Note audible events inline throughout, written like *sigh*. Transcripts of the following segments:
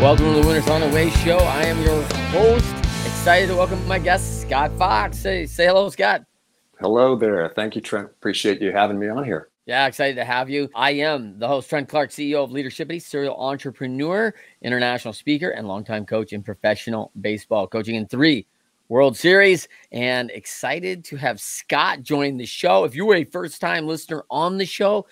Welcome to the Winners on the Way show. I am your host. Excited to welcome my guest, Scott Fox. Say, say hello, Scott. Hello there. Thank you, Trent. Appreciate you having me on here. Yeah, excited to have you. I am the host, Trent Clark, CEO of Leadershipity, serial entrepreneur, international speaker, and longtime coach in professional baseball, coaching in three World Series, and excited to have Scott join the show. If you were a first time listener on the show,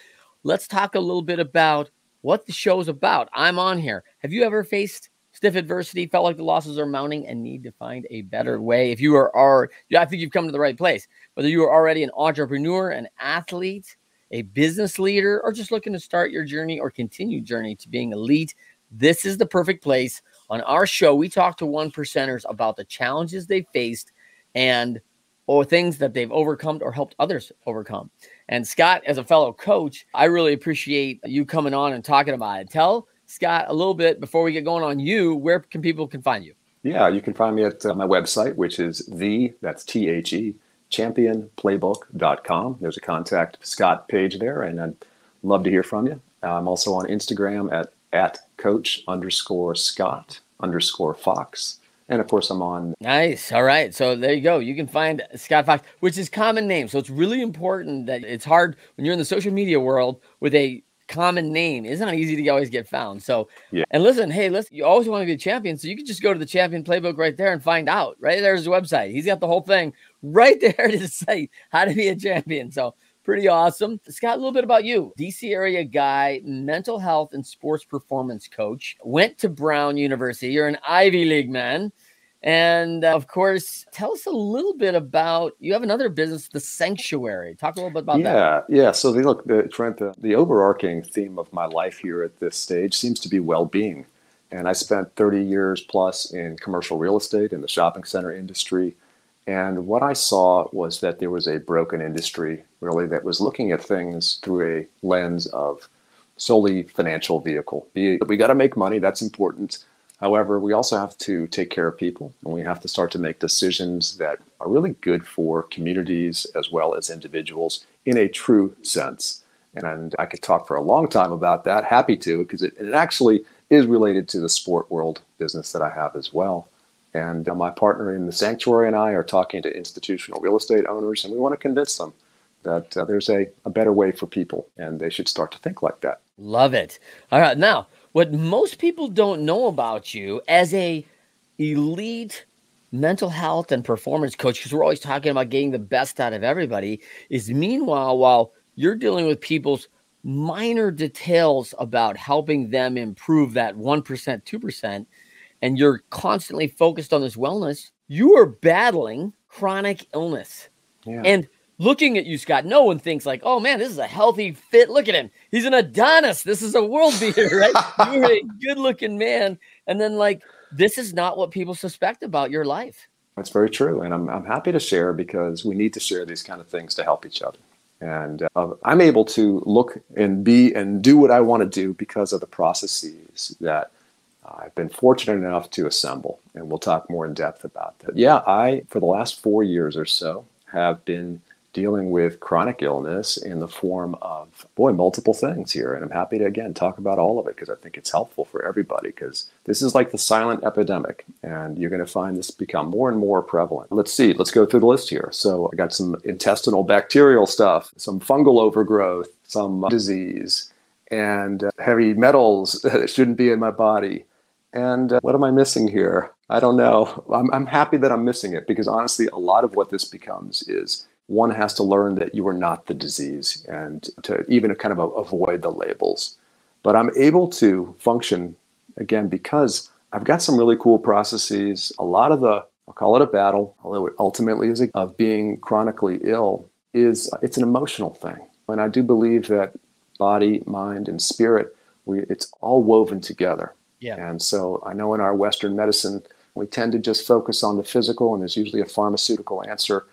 let's talk a little bit about what the show's about. I'm on here. Have you ever faced stiff adversity, felt like the losses are mounting, and need to find a better way? If you are, are I think you've come to the right place. Whether you are already an entrepreneur, an athlete, a business leader, or just looking to start your journey or continue journey to being elite, this is the perfect place. On our show, we talk to one percenters about the challenges they faced and or things that they've overcome or helped others overcome. And Scott, as a fellow coach, I really appreciate you coming on and talking about it. Tell Scott a little bit before we get going on you, where can people can find you? Yeah, you can find me at uh, my website, which is the that's T H E championplaybook.com. There's a contact Scott page there, and I'd love to hear from you. I'm also on Instagram at at coach underscore Scott underscore Fox. And of course, I'm on. Nice. All right. So there you go. You can find Scott Fox, which is common name. So it's really important that it's hard when you're in the social media world with a common name. It's not easy to always get found. So, yeah. and listen, hey, listen, you always want to be a champion. So you can just go to the champion playbook right there and find out. Right there's the website. He's got the whole thing right *laughs* there to say how to be a champion. So pretty awesome. Scott, a little bit about you. DC area guy, mental health and sports performance coach, went to Brown University. You're an Ivy League man. And uh, of course, tell us a little bit about you have another business, the Sanctuary. Talk a little bit about yeah, that. Yeah, yeah. So the, look, the, Trent, the, the overarching theme of my life here at this stage seems to be well-being. And I spent 30 years plus in commercial real estate in the shopping center industry. And what I saw was that there was a broken industry, really, that was looking at things through a lens of solely financial vehicle. We got to make money, that's important. However, we also have to take care of people and we have to start to make decisions that are really good for communities as well as individuals in a true sense. And I could talk for a long time about that. Happy to, because it, it actually is related to the sport world business that I have as well. And uh, my partner in the sanctuary and I are talking to institutional real estate owners, and we want to convince them that uh, there's a, a better way for people and they should start to think like that. Love it. All right. Now, what most people don't know about you as a elite mental health and performance coach, because we're always talking about getting the best out of everybody, is meanwhile, while you're dealing with people's minor details about helping them improve that 1%, 2%, and you're constantly focused on this wellness, you are battling chronic illness. Yeah. And looking at you, Scott, no one thinks like, oh man, this is a healthy, fit. Look at him. He's an Adonis. This is a world beater, right? *laughs* You're a good looking man. And then, like, this is not what people suspect about your life. That's very true. And I'm, I'm happy to share because we need to share these kind of things to help each other. And uh, I'm able to look and be and do what I want to do because of the processes that I've been fortunate enough to assemble. And we'll talk more in depth about that. Yeah, I, for the last four years or so, have been dealing with chronic illness in the form of, boy, multiple things here. And I'm happy to, again, talk about all of it because I think it's helpful for everybody because this is like the silent epidemic and you're going to find this become more and more prevalent. Let's see, let's go through the list here. So I got some intestinal bacterial stuff, some fungal overgrowth, some disease, and uh, heavy metals *laughs* that shouldn't be in my body. And uh, what am I missing here? I don't know. I'm, I'm happy that I'm missing it because honestly, a lot of what this becomes is one has to learn that you are not the disease and to even kind of avoid the labels. But I'm able to function again because I've got some really cool processes. A lot of the, I'll call it a battle, although it ultimately is a, of being chronically ill, is it's an emotional thing. And I do believe that body, mind, and spirit, we, it's all woven together. Yeah. And so I know in our Western medicine, we tend to just focus on the physical, and there's usually a pharmaceutical answer.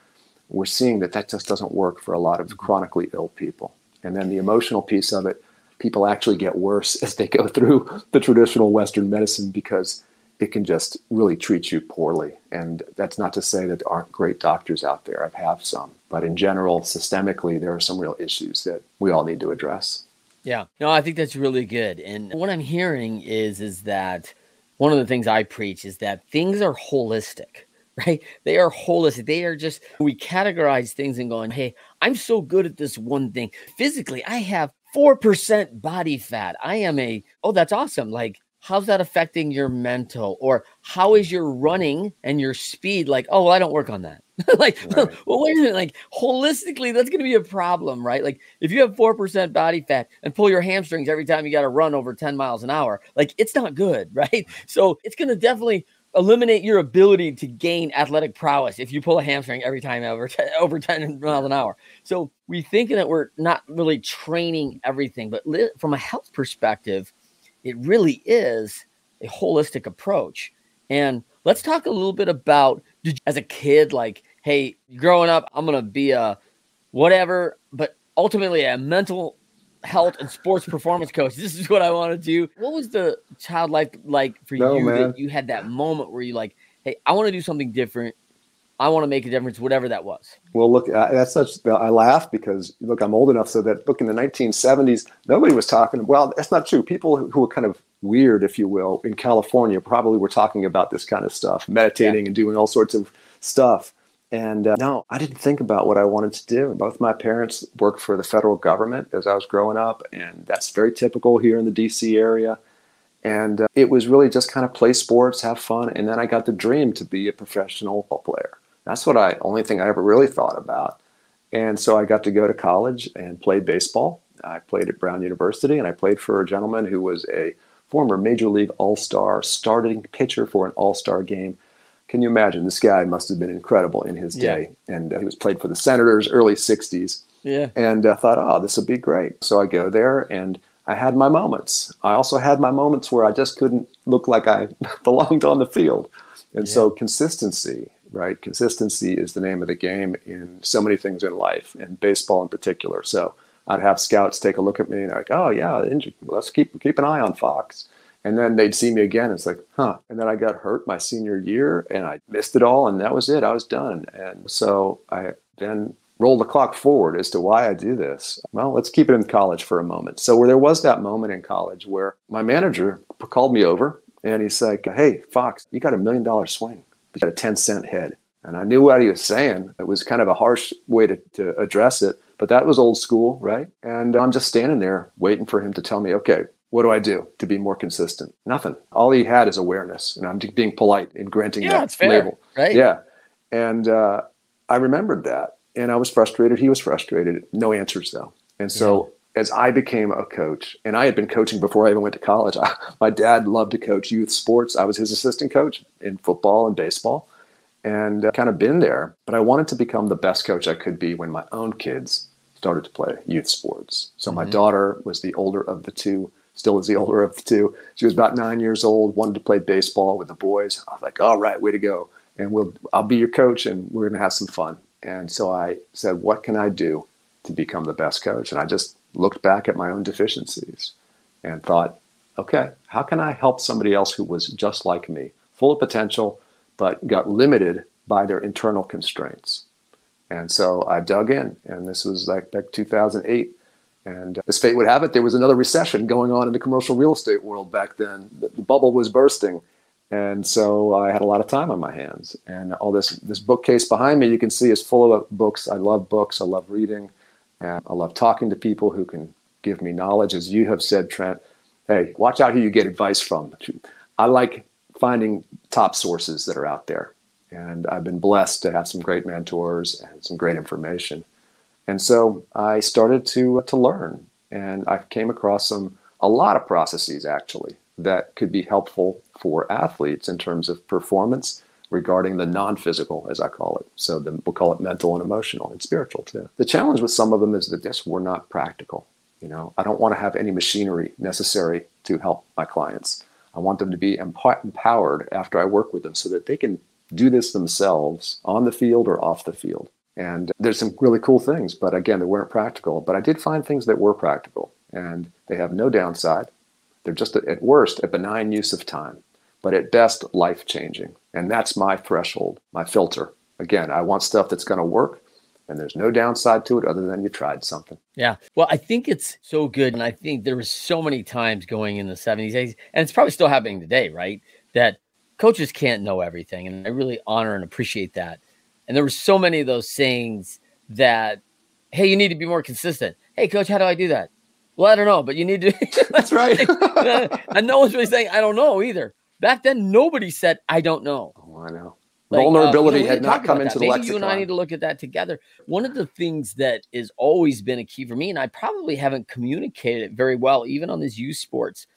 We're seeing that that just doesn't work for a lot of mm-hmm. chronically ill people. And then the emotional piece of it, people actually get worse *laughs* as they go through the traditional Western medicine because it can just really treat you poorly. And that's not to say that there aren't great doctors out there. I have had some. But in general, systemically, there are some real issues that we all need to address. Yeah. No, I think that's really good. And what I'm hearing is is that one of the things I preach is that things are holistic, *laughs* right? They are holistic. They are just, we categorize things and going, hey, I'm so good at this one thing. Physically, I have 4% body fat. I am a, oh, that's awesome. Like, how's that affecting your mental? Or how is your running and your speed? Like, oh, well, I don't work on that. *laughs* like, right. *laughs* well, wait a minute. Like, holistically, that's going to be a problem, right? Like, if you have 4% body fat and pull your hamstrings every time you got to run over 10 miles an hour, like, it's not good, *laughs* right? So, it's going to definitely eliminate your ability to gain athletic prowess if you pull a hamstring every time over 10, over 10 miles an hour. So, we think that we're not really training everything, but li- from a health perspective, it really is a holistic approach. And let's talk a little bit about did as a kid, like, hey, growing up, I'm gonna be a whatever, but ultimately a mental health and sports performance coach. *laughs* This is what I want to do. What was the child life like for no, you man. that you had that moment where you like, hey, I want to do something different. I want to make a difference, whatever that was. Well, look, that's such. I laugh because look, I'm old enough so that look in the 1970s, nobody was talking. Well, that's not true. People who were kind of weird, if you will, in California probably were talking about this kind of stuff, meditating yeah. and doing all sorts of stuff. And uh, no, I didn't think about what I wanted to do. Both my parents worked for the federal government as I was growing up, and that's very typical here in the DC area. And uh, it was really just kind of play sports, have fun, and then I got the dream to be a professional player. That's what I only thing I ever really thought about. And so I got to go to college and play baseball. I played at Brown University, and I played for a gentleman who was a former Major League All Star, starting pitcher for an All Star game. Can you imagine? This guy must have been incredible in his day. Yeah. And uh, he was played for the Senators, early 60s. Yeah. And I thought, oh, this would be great. So I go there and I had my moments. I also had my moments where I just couldn't look like I *laughs* belonged on the field. And yeah. so consistency, right? Consistency is the name of the game in so many things in life, and baseball in particular. So I'd have scouts take a look at me and like, oh yeah, let's keep keep an eye on Fox. And then they'd see me again. It's like, huh. And then I got hurt my senior year and I missed it all. And that was it. I was done. And so I then roll the clock forward as to why I do this. Well, let's keep it in college for a moment. So where there was that moment in college where my manager called me over and he's like, Hey, Fox, you got a million dollar swing. You got a 10 cent head. And I knew what he was saying. It was kind of a harsh way to, to address it. But that was old school, right? And I'm just standing there waiting for him to tell me, okay, what do I do to be more consistent? Nothing. All he had is awareness, and I'm being polite in granting yeah, that label. Right? Yeah. And uh, I remembered that, and I was frustrated. He was frustrated. No answers though. And so. As I became a coach, and I had been coaching before I even went to college. *laughs* I, my dad loved to coach youth sports. I was his assistant coach in football and baseball, and uh, kind of been there. But I wanted to become the best coach I could be when my own kids started to play youth sports. So my mm-hmm. daughter was the older of the two, still is the older of the two. She was about nine years old, wanted to play baseball with the boys. I was like, all right, way to go. And we'll I'll be your coach and we're gonna have some fun. And so I said, what can I do to become the best coach? And I just looked back at my own deficiencies and thought, okay, how can I help somebody else who was just like me, full of potential, but got limited by their internal constraints? And so I dug in, and this was like back 2008. And uh, as fate would have it, there was another recession going on in the commercial real estate world back then. The, the bubble was bursting. And so I had a lot of time on my hands. And all this this bookcase behind me, you can see, is full of books. I love books. I love reading. I love talking to people who can give me knowledge. As you have said, Trent, hey, watch out who you get advice from. I like finding top sources that are out there. And I've been blessed to have some great mentors and some great information. And so I started to to learn, and I came across some a lot of processes actually that could be helpful for athletes in terms of performance regarding the non-physical, as I call it. So the, we'll call it mental and emotional and spiritual too. The challenge with some of them is that just were not practical. You know, I don't want to have any machinery necessary to help my clients. I want them to be empowered after I work with them so that they can do this themselves on the field or off the field. And there's some really cool things, but again, they weren't practical. But I did find things that were practical and they have no downside. They're just at worst a benign use of time, but at best life changing. And that's my threshold, my filter. Again, I want stuff that's going to work and there's no downside to it other than you tried something. Yeah. Well, I think it's so good. And I think there was so many times going in the 70s, 80s, and it's probably still happening today, right? That coaches can't know everything. And I really honor and appreciate that. And there were so many of those sayings that, hey, you need to be more consistent. Hey, coach, how do I do that? Well, I don't know, but you need to. *laughs* That's right. *laughs* and no one's really saying, I don't know either. Back then, nobody said, I don't know. Oh, I know. Like, Vulnerability uh, you know, had not come into that. the Maybe lexicon. you and I need to look at that together. One of the things that has always been a key for me, and I probably haven't communicated it very well, even on this youth sports,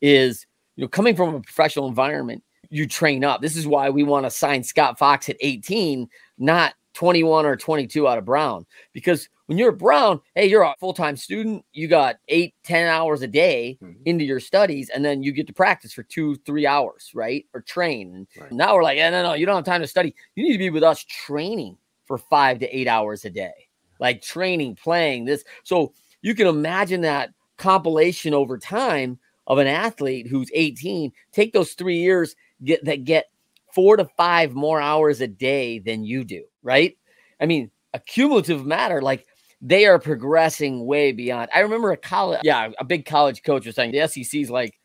is you know coming from a professional environment, you train up. This is why we want to sign Scott Fox at 18, not 21 or 22 out of Brown. Because when you're Brown, hey, you're a full time student. You got eight, 10 hours a day mm-hmm. into your studies, and then you get to practice for two, three hours, right? Or train. Right. Now we're like, yeah, no, no, you don't have time to study. You need to be with us training for five to eight hours a day, like training, playing this. So you can imagine that compilation over time of an athlete who's 18, take those three years get that get four to five more hours a day than you do, right? I mean, a cumulative matter, like they are progressing way beyond. I remember a college, yeah, a big college coach was saying the SEC's like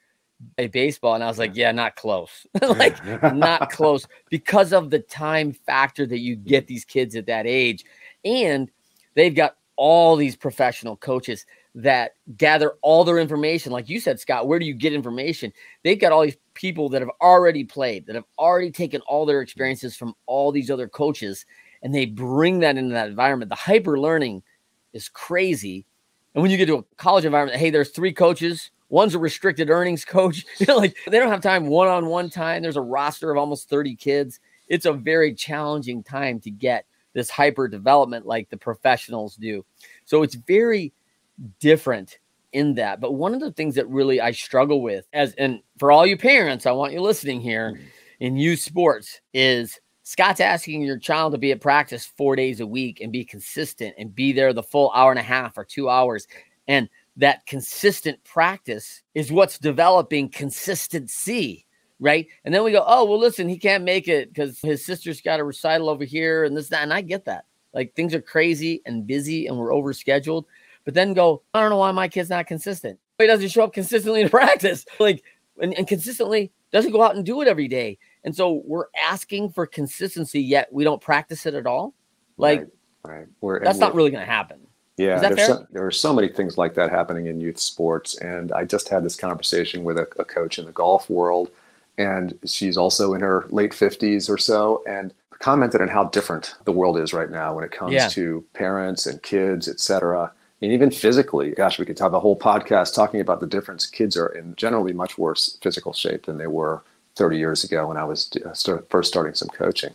a baseball, and I was like, yeah, not close, *laughs* like not *laughs* close because of the time factor that you get these kids at that age, and they've got all these professional coaches that gather all their information. Like you said, Scott, where do you get information? They've got all these people that have already played, that have already taken all their experiences from all these other coaches, and they bring that into that environment. The hyper learning is crazy. And when you get to a college environment, hey, there's three coaches. One's a restricted earnings coach. *laughs* You know, like they don't have time one on one time. There's a roster of almost 30 kids. It's a very challenging time to get this hyper development like the professionals do. So it's very different in that. But one of the things that really I struggle with as and for all you parents, I want you listening here mm-hmm. in youth sports is Scott's asking your child to be at practice four days a week and be consistent and be there the full hour and a half or two hours. And that consistent practice is what's developing consistency, right? And then we go, oh, well, listen, he can't make it because his sister's got a recital over here and this, that. And I get that. Like things are crazy and busy and we're overscheduled but then go, I don't know why my kid's not consistent. He doesn't show up consistently to *laughs* practice, like, and, and consistently doesn't go out and do it every day. And so we're asking for consistency, yet we don't practice it at all. Like, right, right. that's not really going to happen. Yeah, there's so, there are so many things like that happening in youth sports. And I just had this conversation with a, a coach in the golf world, and she's also in her late 50s or so, and commented on how different the world is right now when it comes yeah. to parents and kids, et cetera and even physically, gosh, we could have a whole podcast talking about the difference. Kids are in generally much worse physical shape than they were 30 years ago when I was uh, first starting some coaching.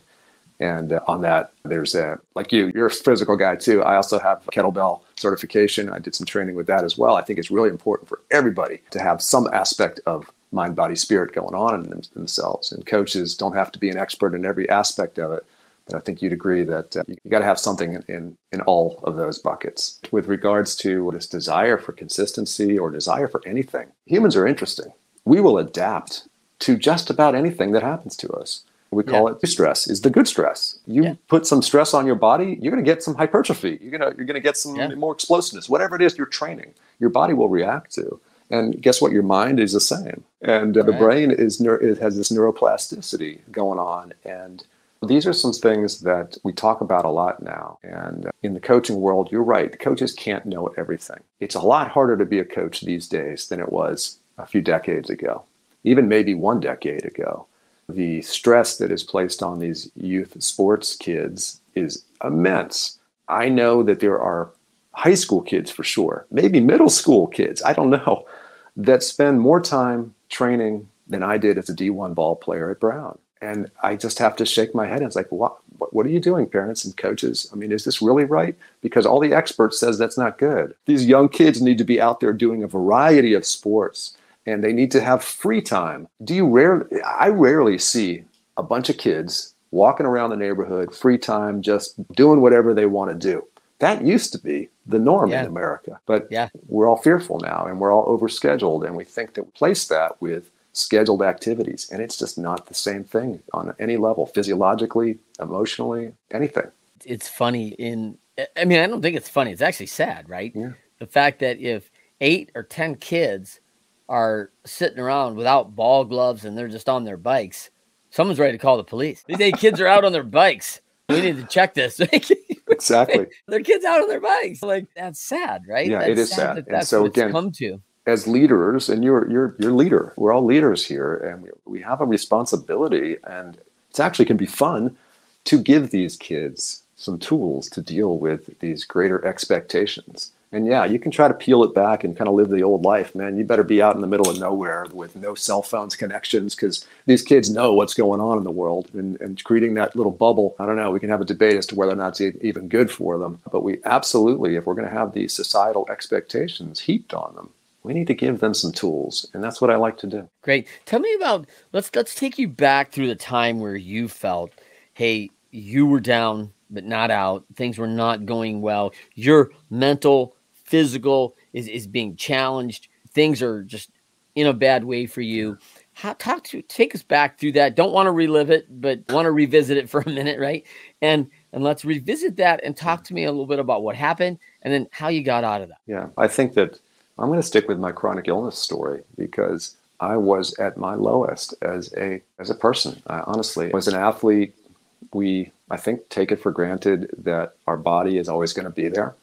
And uh, on that, there's a, like you, you're a physical guy too. I also have kettlebell certification. I did some training with that as well. I think it's really important for everybody to have some aspect of mind, body, spirit going on in them, themselves. And coaches don't have to be an expert in every aspect of it, and I think you'd agree that uh, you got to have something in, in, in all of those buckets. With regards to this desire for consistency or desire for anything, humans are interesting. We will adapt to just about anything that happens to us. We call yeah. it stress is the good stress. You yeah. put some stress on your body, you're going to get some hypertrophy. You're going to you're going to get some yeah. more explosiveness. Whatever it is you're training, your body will react to. And guess what? Your mind is the same. And uh, right. the brain is it has this neuroplasticity going on and these are some things that we talk about a lot now. And in the coaching world, you're right, coaches can't know everything. It's a lot harder to be a coach these days than it was a few decades ago, even maybe one decade ago. The stress that is placed on these youth sports kids is immense. I know that there are high school kids for sure, maybe middle school kids, I don't know, *laughs* that spend more time training than I did as a D1 ball player at Brown. And I just have to shake my head. And it's like, what, what are you doing, parents and coaches? I mean, is this really right? Because all the experts says that's not good. These young kids need to be out there doing a variety of sports and they need to have free time. Do you rarely, I rarely see a bunch of kids walking around the neighborhood, free time, just doing whatever they want to do. That used to be the norm yeah. in America, but yeah. we're all fearful now and we're all overscheduled and we think that we place that with scheduled activities. And it's just not the same thing on any level, physiologically, emotionally, anything. It's funny in, I mean, I don't think it's funny. It's actually sad, right? Yeah. The fact that if eight or 10 kids are sitting around without ball gloves and they're just on their bikes, someone's ready to call the police. These eight kids are out on their bikes. We need to check this. *laughs* exactly. Their kids out on their bikes. Like that's sad, right? Yeah, that's it is sad. sad. That that's and so again, come to as leaders, and you're you're you're leader. We're all leaders here, and we, we have a responsibility, and it actually can be fun to give these kids some tools to deal with these greater expectations. And yeah, you can try to peel it back and kind of live the old life, man. You better be out in the middle of nowhere with no cell phones connections because these kids know what's going on in the world. And, and creating that little bubble, I don't know, we can have a debate as to whether or not it's even good for them. But we absolutely, if we're going to have these societal expectations heaped on them, we need to give them some tools and that's what i like to do great tell me about let's let's take you back through the time where you felt hey you were down but not out things were not going well your mental physical is, is being challenged. Things are just in a bad way for you. How, talk to take us back through that. Don't want to relive it, but want to revisit it for a minute, right? And and let's revisit that and talk to me a little bit about what happened and then how you got out of that. Yeah, I think that I'm going to stick with my chronic illness story because I was at my lowest as a as a person. I honestly was an athlete. We I think take it for granted that our body is always going to be there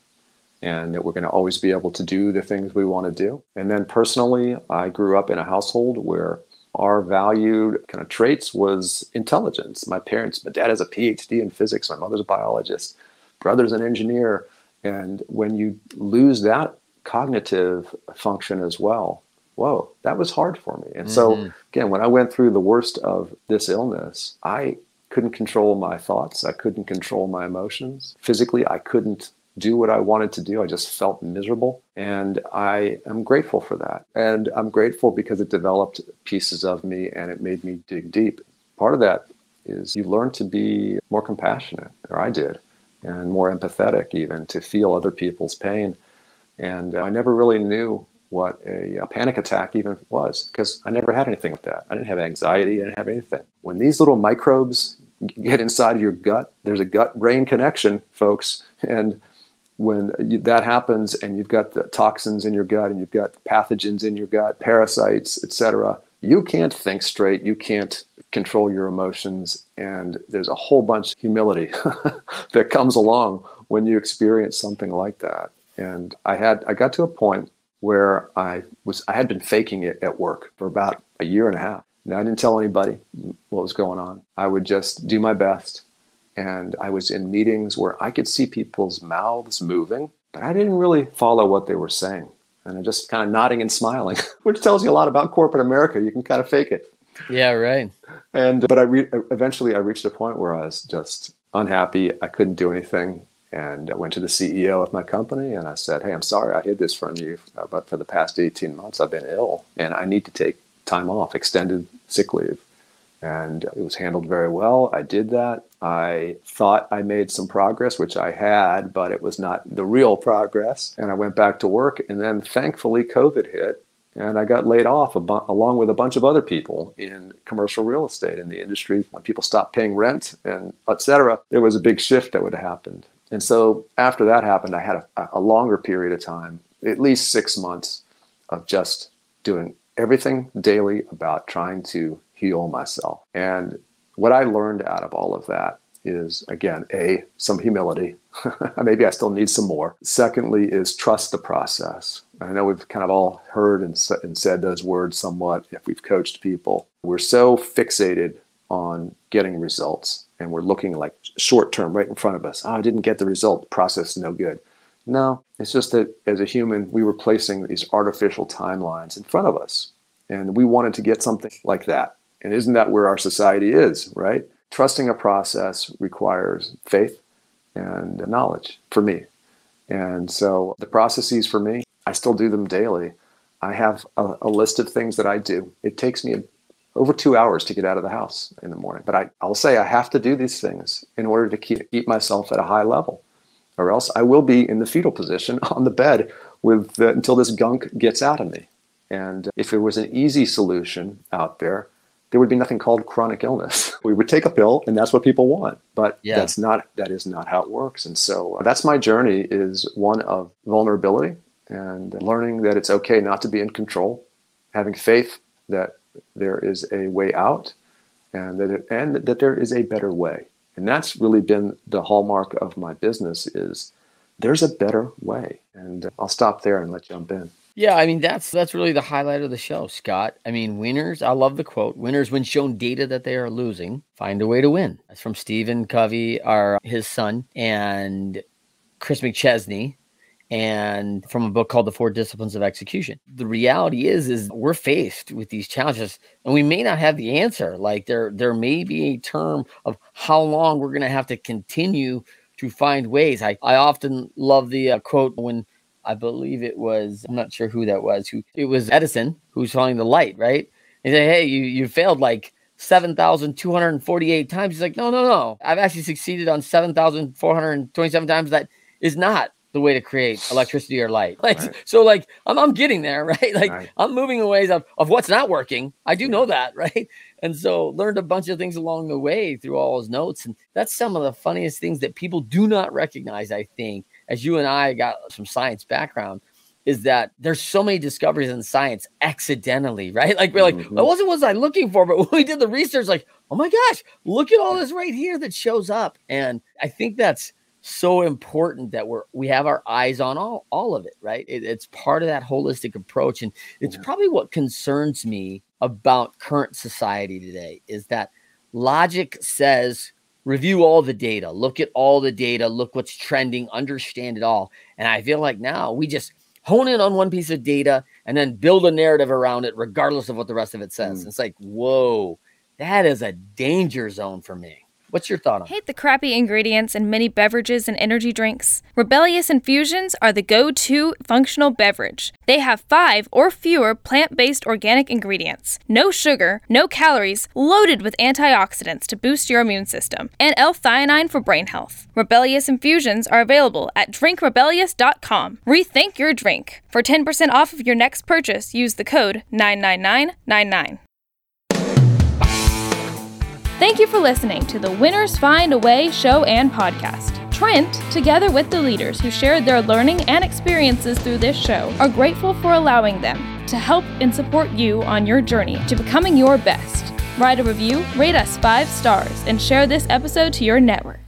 and that we're going to always be able to do the things we want to do. And then personally, I grew up in a household where our valued kind of traits was intelligence. My parents, my dad has a PhD in physics, my mother's a biologist, brother's an engineer. And when you lose that cognitive function as well, whoa, that was hard for me. And mm-hmm. so, again, when I went through the worst of this illness, I couldn't control my thoughts. I couldn't control my emotions. Physically, I couldn't do what I wanted to do. I just felt miserable. And I am grateful for that. And I'm grateful because it developed pieces of me and it made me dig deep. Part of that is you learn to be more compassionate, or I did, and more empathetic, even to feel other people's pain. And I never really knew what a, a panic attack even was because I never had anything like that. I didn't have anxiety, I didn't have anything. When these little microbes *laughs* get inside of your gut, there's a gut brain connection, folks. And when you, that happens and you've got the toxins in your gut and you've got pathogens in your gut, parasites, etc., you can't think straight. You can't control your emotions. And there's a whole bunch of humility *laughs* that comes along when you experience something like that. And I had I got to a point where I was I had been faking it at work for about a year and a half. Now I didn't tell anybody what was going on. I would just do my best and I was in meetings where I could see people's mouths moving, but I didn't really follow what they were saying. And I'm just kind of nodding and smiling, *laughs* which tells you a lot about corporate America. You can kind of fake it. Yeah, right. And but I re- eventually I reached a point where I was just unhappy. I couldn't do anything, and I went to the CEO of my company and I said, "Hey, I'm sorry I hid this from you, uh, but for the past 18 months I've been ill, and I need to take time off, extended sick leave." and it was handled very well. I did that. I thought I made some progress, which I had, but it was not the real progress. And I went back to work, and then thankfully, COVID hit, and I got laid off bu- along with a bunch of other people in commercial real estate in the industry. When people stopped paying rent and et cetera, there was a big shift that would have happened. And so after that happened, I had a, a longer period of time, at least six months, of just doing everything daily about trying to heal myself. And what I learned out of all of that is again, A, some humility. *laughs* Maybe I still need some more. Secondly, is trust the process. I know we've kind of all heard and, and said those words somewhat if we've coached people. We're so fixated on getting results and we're looking like short term right in front of us. Oh, I didn't get the result. Process no good. No, it's just that as a human, we were placing these artificial timelines in front of us. And we wanted to get something like that. And isn't that where our society is, right? Trusting a process requires faith and knowledge for me. And so the processes for me, I still do them daily. I have a, a list of things that I do. It takes me over two hours to get out of the house in the morning. But I, I'll say I have to do these things in order to keep, keep myself at a high level, or else I will be in the fetal position *laughs* on the bed with the, until this gunk gets out of me. And if there was an easy solution out there, there would be nothing called chronic illness. *laughs* We would take a pill, and that's what people want. But yeah. that's not that is not how it works. And so uh, that's my journey is one of vulnerability and learning that it's okay not to be in control, having faith that there is a way out, and that it, and that there is a better way. And that's really been the hallmark of my business is there's a better way. And I'll stop there and let you jump in. Yeah, I mean that's that's really the highlight of the show, Scott. I mean, winners. I love the quote: "Winners, when shown data that they are losing, find a way to win." That's from Stephen Covey, our his son, and Chris McChesney, and from a book called The Four Disciplines of Execution. The reality is, is we're faced with these challenges, and we may not have the answer. Like there, there may be a term of how long we're going to have to continue to find ways. I, I often love the uh, quote when I believe it was, I'm not sure who that was, who it was Edison who's finding the light, right? And said, hey, you, you failed like 7,248 times. He's like, no, no, no. I've actually succeeded on 7,427 times. That is not the way to create electricity or light. *laughs* Like, right. so like I'm, I'm getting there, *laughs* right? Like right. I'm moving in ways of, of what's not working. I do know that, *laughs* right? And so learned a bunch of things along the way through all his notes. And that's some of the funniest things that people do not recognize, I think, as you and I got some science background, is that there's so many discoveries in science accidentally, *laughs* right? Like we're like, mm-hmm. what was I looking for? But *laughs* when we did the research, like, oh my gosh, look at all this right here that shows up. And I think that's so important that we're we have our eyes on all all of it, right? It, it's part of that holistic approach, and it's probably what concerns me about current society today is that logic says review all the data, look at all the data, look what's trending, understand it all. And I feel like now we just hone in on one piece of data and then build a narrative around it, regardless of what the rest of it says. Mm. It's like, whoa, that is a danger zone for me. What's your thought on Hate the crappy ingredients in many beverages and energy drinks? Rebellious Infusions are the go to functional beverage. They have five or fewer plant based organic ingredients, no sugar, no calories, loaded with antioxidants to boost your immune system, and L theanine for brain health. Rebellious Infusions are available at drinkrebellious.com. Rethink your drink. For 10% off of your next purchase, use the code 99999. Thank you for listening to the Winners Find a Way show and podcast. Trent, together with the leaders who shared their learning and experiences through this show, are grateful for allowing them to help and support you on your journey to becoming your best. Write a review, rate us five stars, and share this episode to your network.